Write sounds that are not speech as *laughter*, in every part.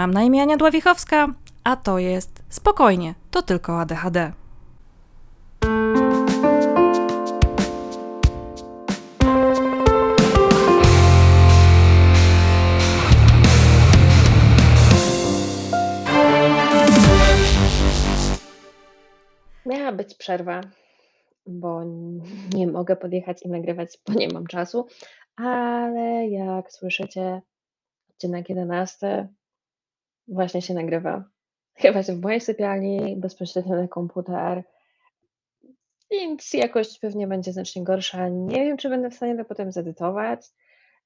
Mam na imię Ania Dławichowska, a to jest Spokojnie, to tylko ADHD. Miała być przerwa, bo nie mogę podjechać i nagrywać, bo nie mam czasu, ale jak słyszycie, odcinek 11 właśnie się nagrywa. Chyba się w mojej sypialni, bezpośrednio na komputer, więc jakość pewnie będzie znacznie gorsza. Nie wiem, czy będę w stanie to potem zedytować,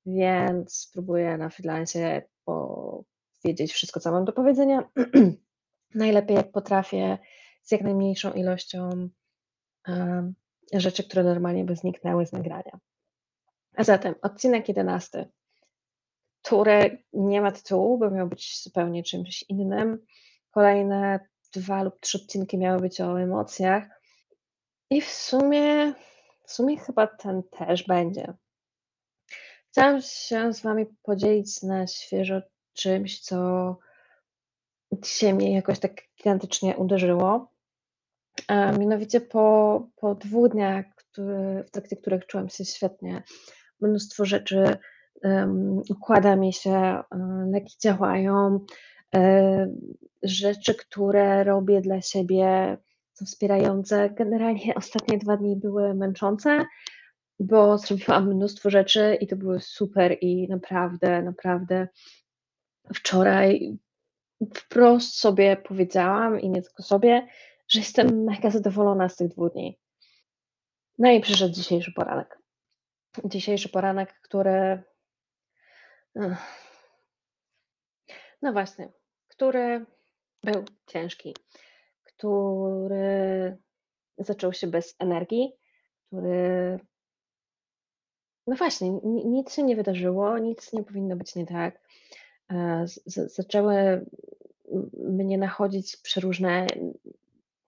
więc spróbuję na freelancie powiedzieć wszystko, co mam do powiedzenia. *clears throat* Najlepiej jak potrafię, z jak najmniejszą ilością um, rzeczy, które normalnie by zniknęły z nagrania. A zatem odcinek 11, który nie ma tytułu, bo miał być zupełnie czymś innym. Kolejne dwa lub trzy odcinki miały być o emocjach. I w sumie, w sumie chyba ten też będzie. Chciałam się z Wami podzielić na świeżo czymś, co dzisiaj mnie jakoś tak gigantycznie uderzyło. A mianowicie po, po dwóch dniach, który, w trakcie których czułam się świetnie, mnóstwo rzeczy układa mi się, um, leki działają, um, rzeczy, które robię dla siebie są wspierające. Generalnie *laughs* ostatnie dwa dni były męczące, bo zrobiłam mnóstwo rzeczy i to były super i naprawdę, naprawdę wczoraj wprost sobie powiedziałam i nie tylko sobie, że jestem mega zadowolona z tych dwóch dni. No i przyszedł dzisiejszy poranek. Dzisiejszy poranek, który. No właśnie, który był ciężki, który zaczął się bez energii, który. No właśnie, nic się nie wydarzyło, nic nie powinno być nie tak. E, zaczęły mnie nachodzić przeróżne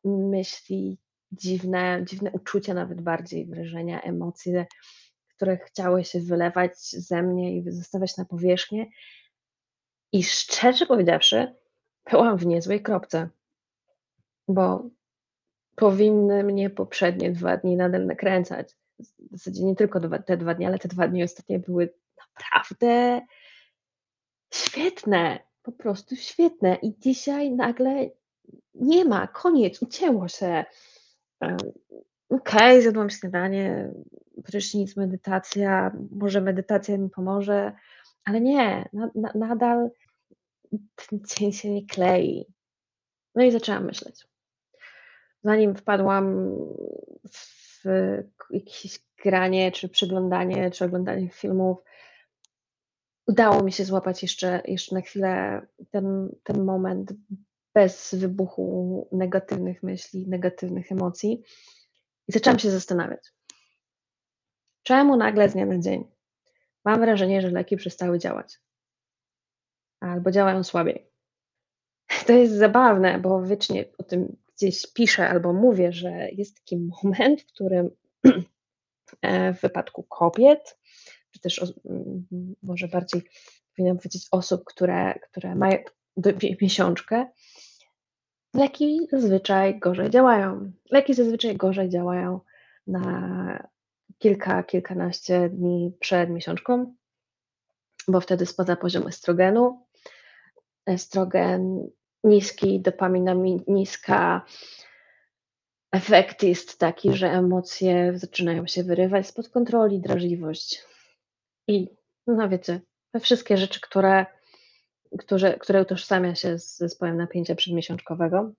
myśli, dziwne, dziwne uczucia, nawet bardziej wrażenia, emocje, które chciały się wylewać ze mnie i zostawiać na powierzchnię. I szczerze powiedziawszy, byłam w niezłej kropce, bo powinny mnie poprzednie dwa dni nadal nakręcać. W zasadzie nie tylko te dwa dni, ale te dwa dni ostatnie były naprawdę świetne, po prostu świetne. I dzisiaj nagle nie ma, koniec, ucięło się. Okej, okay, zjadłam śniadanie, prysznic, medytacja, może medytacja mi pomoże, ale nie, na, na, nadal ten dzień się nie klei. No i zaczęłam myśleć. Zanim wpadłam w jakieś granie, czy przeglądanie, czy oglądanie filmów, udało mi się złapać jeszcze, jeszcze na chwilę ten, ten moment bez wybuchu negatywnych myśli, negatywnych emocji. I zaczęłam się zastanawiać, czemu nagle z dnia na dzień mam wrażenie, że leki przestały działać albo działają słabiej. *laughs* To jest zabawne, bo wiecznie o tym gdzieś piszę albo mówię, że jest taki moment, w którym *clears throat* e, w wypadku kobiet, czy też może bardziej powinnam powiedzieć osób, które, które mają miesiączkę, Leki zazwyczaj gorzej działają. Leki zazwyczaj gorzej działają na kilka, kilkanaście dni przed miesiączką, bo wtedy spada poziom estrogenu. Estrogen niski, dopamina niska. Efekt jest taki, że emocje zaczynają się wyrywać spod kontroli, drażliwość. I no wiecie, wszystkie rzeczy, które które, które utożsamia się z zespołem napięcia przedmiesiączkowego.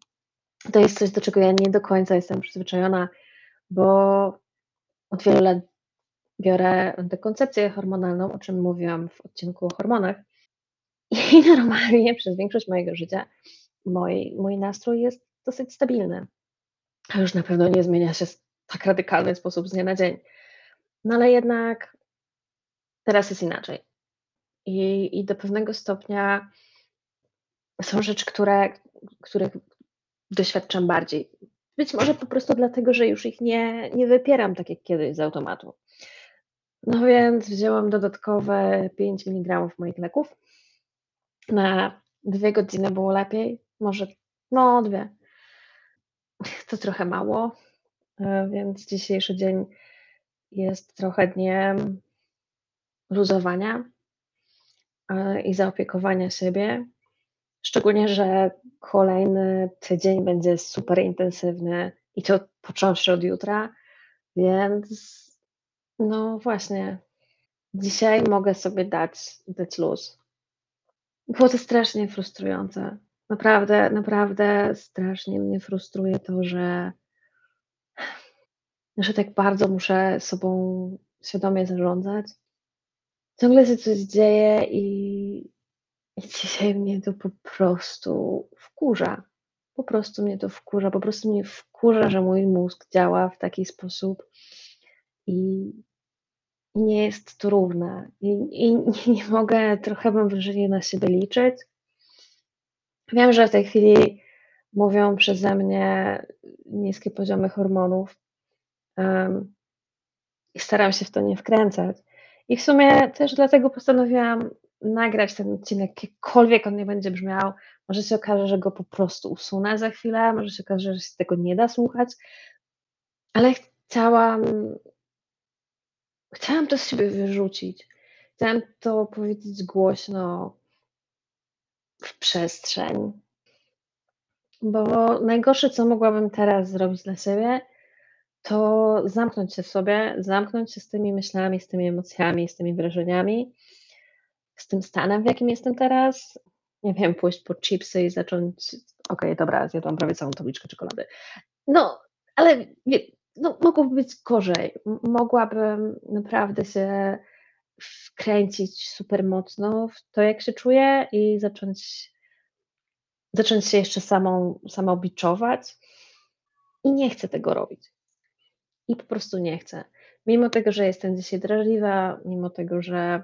To jest coś, do czego ja nie do końca jestem przyzwyczajona, bo od wielu lat biorę antykoncepcję hormonalną, o czym mówiłam w odcinku o hormonach. I *laughs* normalnie przez większość mojego życia mój, mój nastrój jest dosyć stabilny. A już na pewno nie zmienia się w tak radykalny sposób z dnia na dzień. No ale jednak teraz jest inaczej. I, i do pewnego stopnia są rzeczy, które, których doświadczam bardziej. Być może po prostu dlatego, że już ich nie, nie wypieram tak jak kiedyś z automatu. No więc wzięłam dodatkowe 5 mg moich leków na 2 godziny było lepiej, może no 2. To trochę mało, e, więc dzisiejszy dzień jest trochę dniem luzowania, e, i zaopiekowania siebie. Szczególnie, że kolejny tydzień będzie super intensywny i to począwszy od jutra, więc no właśnie, dzisiaj mogę sobie dać dać luz. Było to strasznie frustrujące. Naprawdę, naprawdę strasznie mnie frustruje to, że że tak bardzo muszę sobą świadomie zarządzać. Ciągle się coś dzieje i i dzisiaj mnie to po prostu wkurza. Po prostu mnie to wkurza, po prostu mnie wkurza, że mój mózg działa w taki sposób i nie jest to równe. I i *laughs* nie mogę trochę mam wrażenie na siebie liczyć. Wiem, że w tej chwili mówią przeze mnie niskie poziomy hormonów, em, i staram się w to nie wkręcać. I w sumie też dlatego postanowiłam nagrać ten odcinek, jakkolwiek on nie będzie brzmiał. Może się okaże, że go po prostu usunę za chwilę, może się okaże, że się tego nie da słuchać, ale chciałam chciałam to z siebie wyrzucić. Chciałam to powiedzieć głośno w przestrzeń. Bo najgorsze, co mogłabym teraz zrobić dla siebie, to zamknąć się w sobie, zamknąć się z tymi myślami, z tymi emocjami, z tymi wrażeniami, z tym stanem, w jakim jestem teraz. Nie wiem, pójść po chipsy i zacząć okej, dobra, zjadłam prawie całą tabliczkę czekolady. No, ale no, mogłoby być gorzej. Mogłabym naprawdę się wkręcić super mocno w to, jak się czuję i zacząć zacząć się jeszcze samą samobiczować i nie chcę tego robić. I po prostu nie chcę. Mimo tego, że jestem dzisiaj drażliwa, mimo tego, że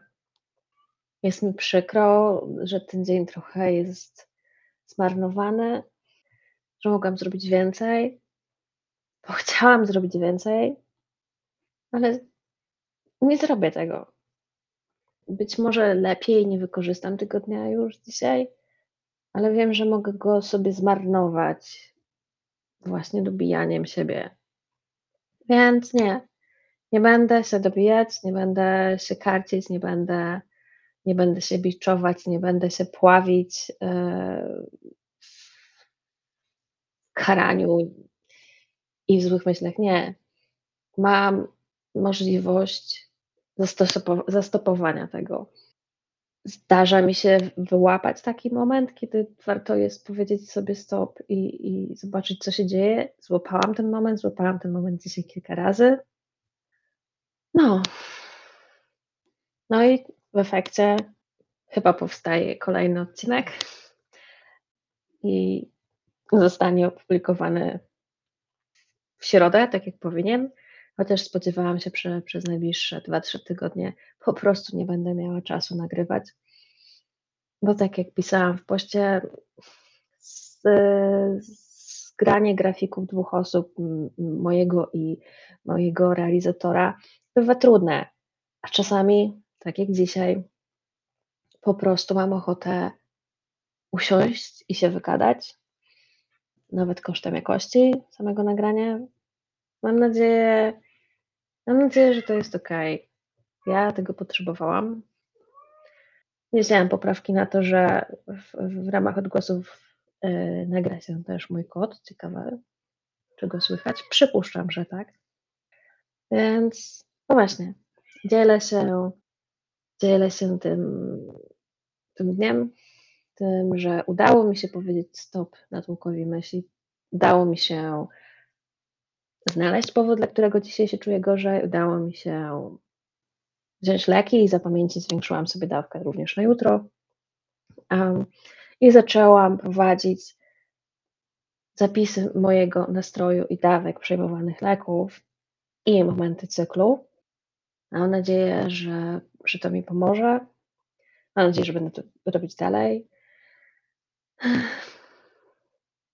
jest mi przykro, że ten dzień trochę jest zmarnowany, że mogłam zrobić więcej, bo *laughs* chciałam zrobić więcej, ale nie zrobię tego. Być może lepiej nie wykorzystam tego dnia już dzisiaj, ale wiem, że mogę go sobie zmarnować właśnie dobijaniem siebie. Więc nie, nie będę się dobijać, nie będę się karcić, nie będę nie będę się biczować, nie będę się pławić, yy, w karaniu i w złych myślach. Nie. Mam możliwość zastopowania tego. Zdarza mi się wyłapać taki moment, kiedy warto jest powiedzieć sobie stop i i zobaczyć, co się dzieje. Złapałam ten moment, złapałam ten moment dzisiaj kilka razy. No. No i w efekcie chyba powstaje kolejny odcinek i zostanie opublikowany w środę, tak jak powinien, chociaż spodziewałam się, że przez najbliższe 2-3 tygodnie po prostu nie będę miała czasu nagrywać. Bo tak jak pisałam w poście, zgranie grafików dwóch osób, mojego i mojego realizatora, bywa trudne, a czasami, tak jak dzisiaj, po prostu mam ochotę usiąść i się wygadać, nawet kosztem jakości samego nagrania. Mam nadzieję mam nadzieję, że to jest okej. Ja tego potrzebowałam. Nie wzięłam poprawki na to, że w w ramach odgłosów, yy, nagra się też mój kot. Ciekawe, czy go słychać. Przypuszczam, że tak. Więc no właśnie, dzielę się dzielę się tym tym dniem, tym, że udało mi się powiedzieć stop natłokowi myśli. Udało mi się znaleźć powód, dla którego dzisiaj się czuję gorzej. Udało mi się wziąć leki i zapamięcić, zwiększyłam sobie dawkę również na jutro. Um, I zaczęłam prowadzić zapisy mojego nastroju i dawek przyjmowanych leków i momenty cyklu. Mam nadzieję, że że to mi pomoże. Mam nadzieję, że będę to robić dalej.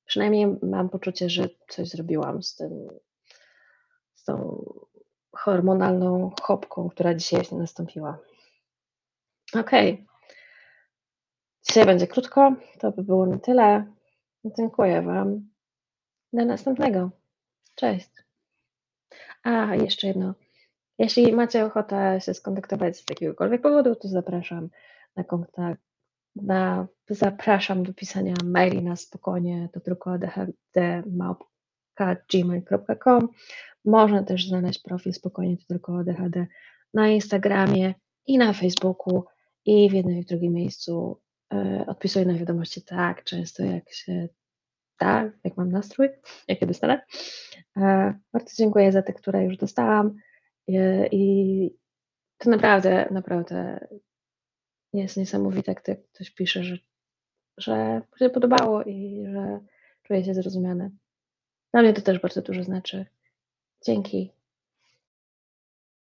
Przynajmniej mam poczucie, że coś zrobiłam z tym z tą hormonalną chopką, która dzisiaj nastąpiła. Okej. Dzisiaj będzie krótko, to by było na tyle. Dziękuję Wam. Do następnego. Cześć. A, jeszcze jedno. Jeśli macie ochotę się skontaktować z jakiegokolwiek powodu, to zapraszam na kontakt, na, zapraszam do pisania maili na spokojnie. Można też znaleźć profil spokojnie, to tylko ADHD na Instagramie i na Facebooku i w jednym i w drugim miejscu e, odpisuję na wiadomości tak często, jak się da, jak mam nastrój, jakie dostanę. E, bardzo dziękuję za te, które już dostałam i to naprawdę, naprawdę jest niesamowite, jak ktoś pisze, że, że się podobało i że czuje się zrozumiane. Dla mnie to też bardzo dużo znaczy. Dzięki.